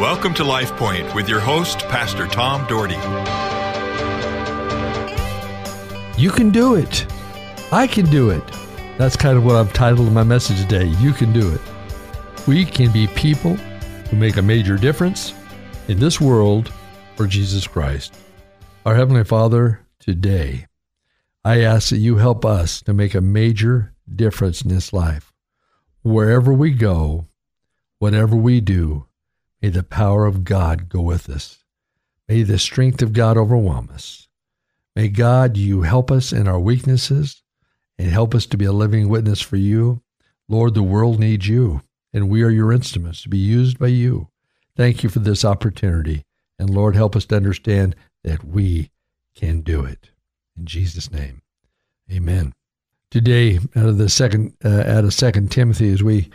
Welcome to Life Point with your host, Pastor Tom Dougherty. You can do it. I can do it. That's kind of what I've titled my message today. You can do it. We can be people who make a major difference in this world for Jesus Christ. Our Heavenly Father, today, I ask that you help us to make a major difference in this life. Wherever we go, whatever we do, may the power of God go with us. May the strength of God overwhelm us. May God, you help us in our weaknesses and help us to be a living witness for you. Lord, the world needs you, and we are your instruments to be used by you. Thank you for this opportunity. And Lord, help us to understand that we can do it. In Jesus' name, amen. Today, out of the second, uh, out of Second Timothy, as we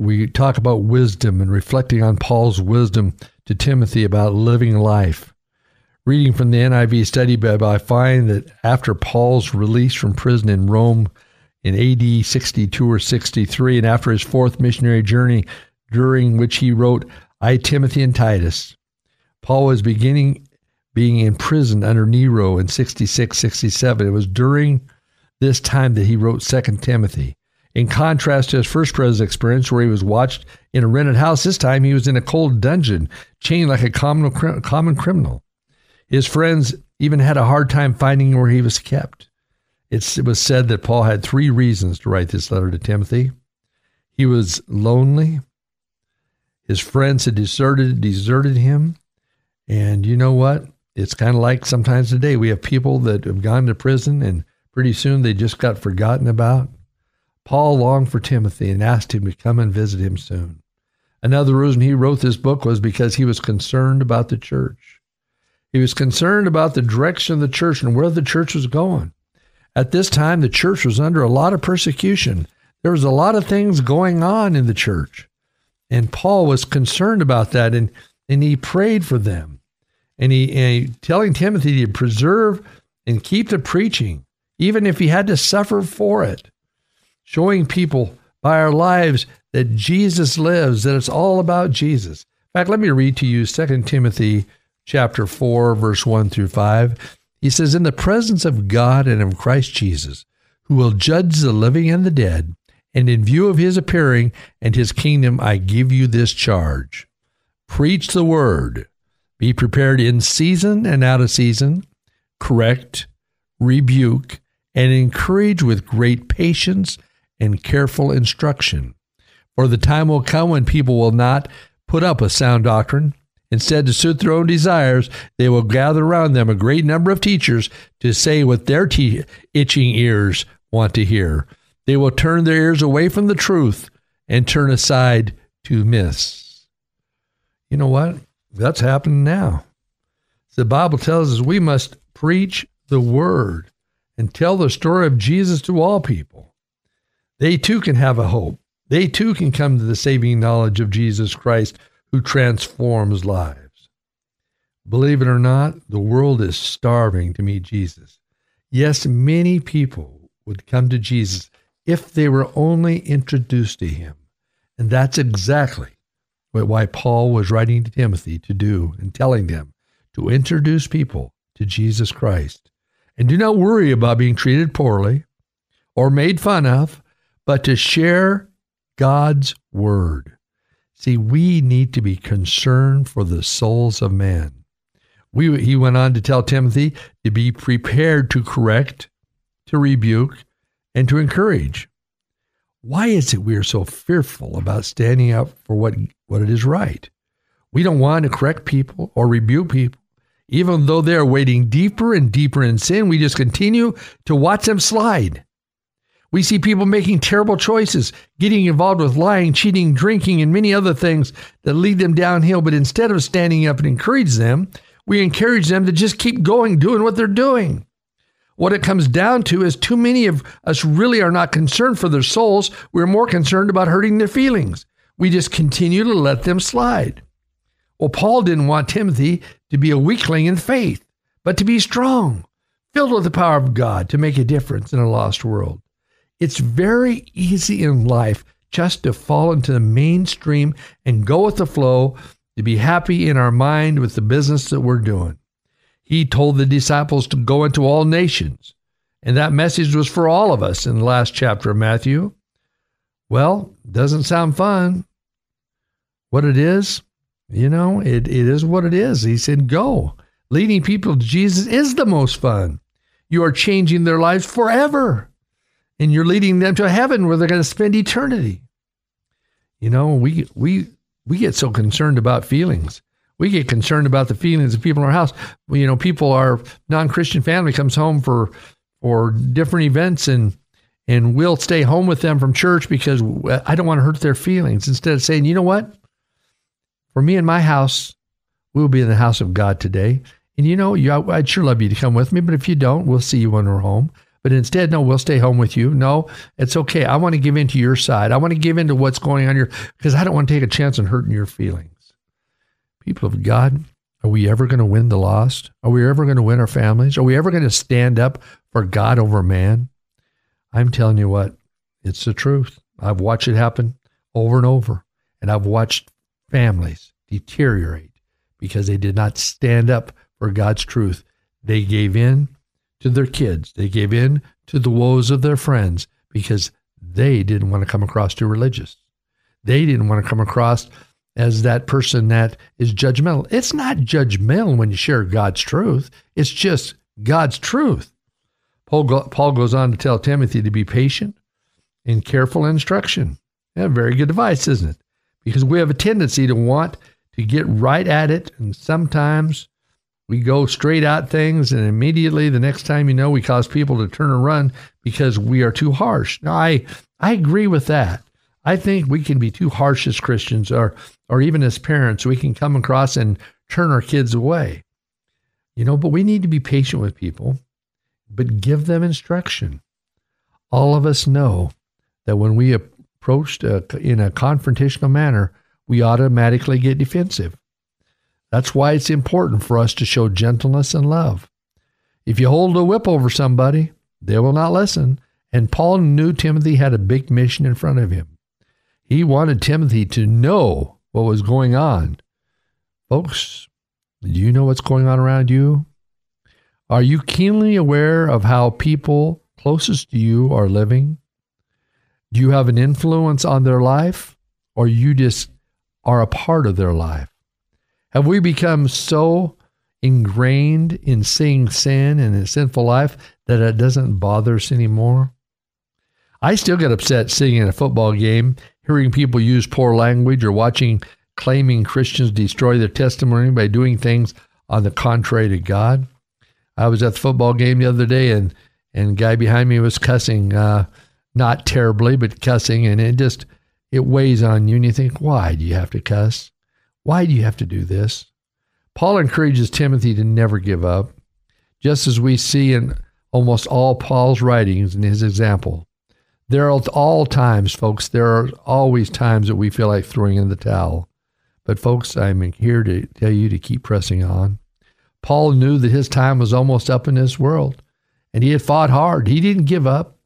we talk about wisdom and reflecting on Paul's wisdom to Timothy about living life. Reading from the NIV study Bible, I find that after Paul's release from prison in Rome in AD 62 or 63, and after his fourth missionary journey, during which he wrote, I, Timothy, and Titus, Paul was beginning being imprisoned under Nero in 66, 67. It was during this time that he wrote Second Timothy. In contrast to his first prison experience, where he was watched in a rented house, this time he was in a cold dungeon, chained like a common, common criminal. His friends even had a hard time finding where he was kept. It's, it was said that Paul had three reasons to write this letter to Timothy. He was lonely. His friends had deserted deserted him, and you know what? It's kind of like sometimes today we have people that have gone to prison, and pretty soon they just got forgotten about. Paul longed for Timothy and asked him to come and visit him soon. Another reason he wrote this book was because he was concerned about the church. He was concerned about the direction of the church and where the church was going. At this time, the church was under a lot of persecution. There was a lot of things going on in the church. And Paul was concerned about that and, and he prayed for them. And he, and he telling Timothy to preserve and keep the preaching, even if he had to suffer for it showing people by our lives that Jesus lives, that it's all about Jesus. In fact, let me read to you 2 Timothy chapter 4, verse 1 through 5. He says, In the presence of God and of Christ Jesus, who will judge the living and the dead, and in view of his appearing and his kingdom, I give you this charge. Preach the word. Be prepared in season and out of season. Correct, rebuke, and encourage with great patience and careful instruction. For the time will come when people will not put up with sound doctrine. Instead, to suit their own desires, they will gather around them a great number of teachers to say what their te- itching ears want to hear. They will turn their ears away from the truth and turn aside to myths. You know what? That's happening now. The Bible tells us we must preach the word and tell the story of Jesus to all people. They too can have a hope. They too can come to the saving knowledge of Jesus Christ who transforms lives. Believe it or not, the world is starving to meet Jesus. Yes, many people would come to Jesus if they were only introduced to him. And that's exactly why Paul was writing to Timothy to do and telling them to introduce people to Jesus Christ. And do not worry about being treated poorly or made fun of but to share God's word. See, we need to be concerned for the souls of men. We, he went on to tell Timothy to be prepared to correct, to rebuke, and to encourage. Why is it we are so fearful about standing up for what, what it is right? We don't want to correct people or rebuke people. Even though they're wading deeper and deeper in sin, we just continue to watch them slide. We see people making terrible choices, getting involved with lying, cheating, drinking, and many other things that lead them downhill. But instead of standing up and encourage them, we encourage them to just keep going, doing what they're doing. What it comes down to is too many of us really are not concerned for their souls. We're more concerned about hurting their feelings. We just continue to let them slide. Well, Paul didn't want Timothy to be a weakling in faith, but to be strong, filled with the power of God to make a difference in a lost world. It's very easy in life just to fall into the mainstream and go with the flow to be happy in our mind with the business that we're doing. He told the disciples to go into all nations, and that message was for all of us in the last chapter of Matthew. Well, doesn't sound fun. What it is, you know, it, it is what it is. He said, go. Leading people to Jesus is the most fun. You are changing their lives forever, and you're leading them to heaven where they're going to spend eternity. You know, we we we get so concerned about feelings. We get concerned about the feelings of people in our house. You know, people, our non-Christian family comes home for for different events and and we'll stay home with them from church because I don't want to hurt their feelings. Instead of saying, you know what, for me and my house, we'll be in the house of God today. And you know, I'd sure love you to come with me, but if you don't, we'll see you when we're home. But instead, no, we'll stay home with you. No, it's okay. I want to give in to your side. I want to give in to what's going on here because I don't want to take a chance on hurting your feelings. People of God, are we ever going to win the lost? Are we ever going to win our families? Are we ever going to stand up for God over man? I'm telling you what, it's the truth. I've watched it happen over and over, and I've watched families deteriorate because they did not stand up for God's truth. They gave in to their kids. They gave in to the woes of their friends because they didn't want to come across too religious. They didn't want to come across as that person that is judgmental. It's not judgmental when you share God's truth, it's just God's truth. Paul, Paul goes on to tell Timothy to be patient and careful instruction. Yeah, very good advice, isn't it? Because we have a tendency to want to get right at it, and sometimes we go straight at things, and immediately the next time you know, we cause people to turn and run because we are too harsh. Now, I I agree with that. I think we can be too harsh as Christians, or or even as parents, we can come across and turn our kids away. You know, but we need to be patient with people, but give them instruction. All of us know that when we approach uh, in a confrontational manner, we automatically get defensive. That's why it's important for us to show gentleness and love. If you hold a whip over somebody, they will not listen. And Paul knew Timothy had a big mission in front of him. He wanted Timothy to know what was going on. Folks, do you know what's going on around you? Are you keenly aware of how people closest to you are living? Do you have an influence on their life, or you just are a part of their life? Have we become so ingrained in seeing sin and a sinful life that it doesn't bother us anymore? I still get upset seeing in a football game, hearing people use poor language or watching claiming Christians destroy their testimony by doing things on the contrary to God. I was at the football game the other day and and guy behind me was cussing, uh, not terribly, but cussing, and it just it weighs on you, and you think, why do you have to cuss? Why do you have to do this? Paul encourages Timothy to never give up, just as we see in almost all Paul's writings and his example. There are all times, folks, there are always times that we feel like throwing in the towel. But, folks, I'm here to tell you to keep pressing on. Paul knew that his time was almost up in this world, and he had fought hard. He didn't give up,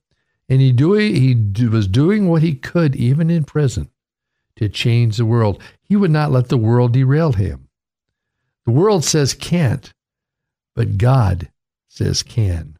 and he, do, he was doing what he could, even in prison to change the world. He would not let the world derail him. The world says can't, but God says can.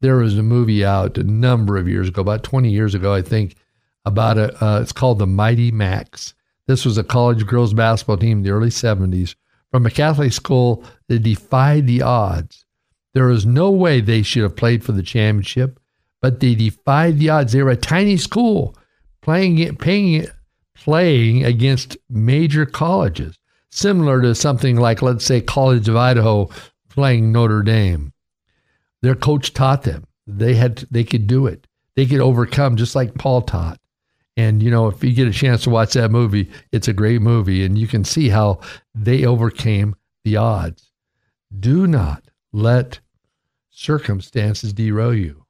There was a movie out a number of years ago, about 20 years ago, I think, about a, uh, it's called The Mighty Macs. This was a college girls basketball team in the early 70s from a Catholic school that defied the odds. There was no way they should have played for the championship, but they defied the odds. They were a tiny school playing it, paying playing against major colleges, similar to something like, let's say, College of Idaho playing Notre Dame. Their coach taught them they had they could do it. They could overcome just like Paul taught. And you know, if you get a chance to watch that movie, it's a great movie, and you can see how they overcame the odds. Do not let circumstances derail you.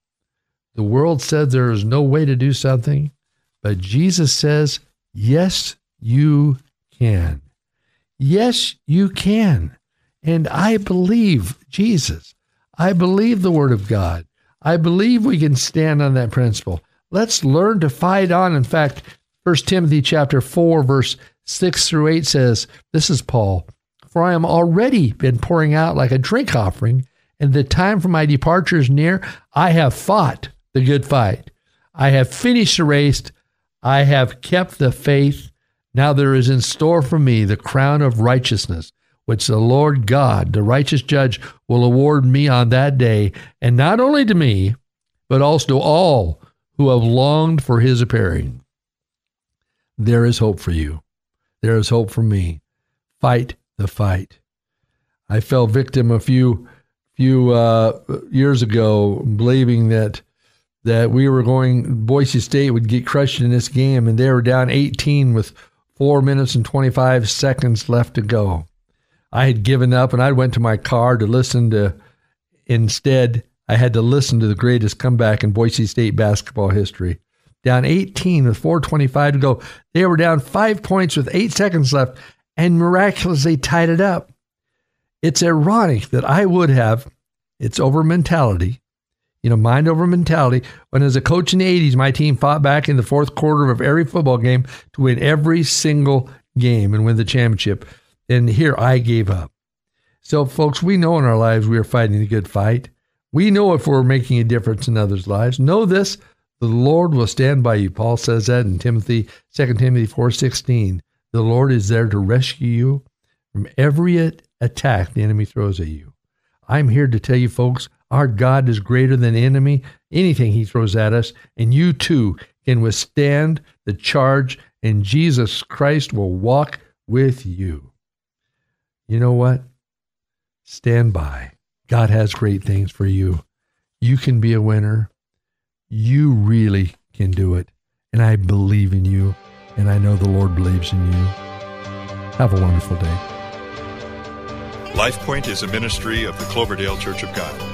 The world says there is no way to do something, but Jesus says Yes, you can. Yes, you can. And I believe Jesus. I believe the Word of God. I believe we can stand on that principle. Let's learn to fight on. In fact, 1 Timothy chapter 4, verse 6 through 8 says, This is Paul, for I am already been pouring out like a drink offering, and the time for my departure is near. I have fought the good fight. I have finished the race. I have kept the faith. Now there is in store for me the crown of righteousness, which the Lord God, the righteous judge, will award me on that day, and not only to me, but also to all who have longed for his appearing. There is hope for you. There is hope for me. Fight the fight. I fell victim a few few uh, years ago, believing that that we were going Boise State would get crushed in this game, and they were down 18 with four minutes and 25 seconds left to go. I had given up, and I went to my car to listen to. Instead, I had to listen to the greatest comeback in Boise State basketball history. Down 18 with 4:25 to go, they were down five points with eight seconds left, and miraculously tied it up. It's ironic that I would have. It's over mentality you know, mind over mentality. When as a coach in the 80s, my team fought back in the fourth quarter of every football game to win every single game and win the championship. And here I gave up. So, folks, we know in our lives we are fighting a good fight. We know if we're making a difference in others' lives. Know this, the Lord will stand by you. Paul says that in Timothy, 2 Timothy 4.16. The Lord is there to rescue you from every attack the enemy throws at you. I'm here to tell you, folks, our God is greater than enemy, anything he throws at us, and you too can withstand the charge, and Jesus Christ will walk with you. You know what? Stand by. God has great things for you. You can be a winner. You really can do it. And I believe in you, and I know the Lord believes in you. Have a wonderful day. LifePoint is a ministry of the Cloverdale Church of God.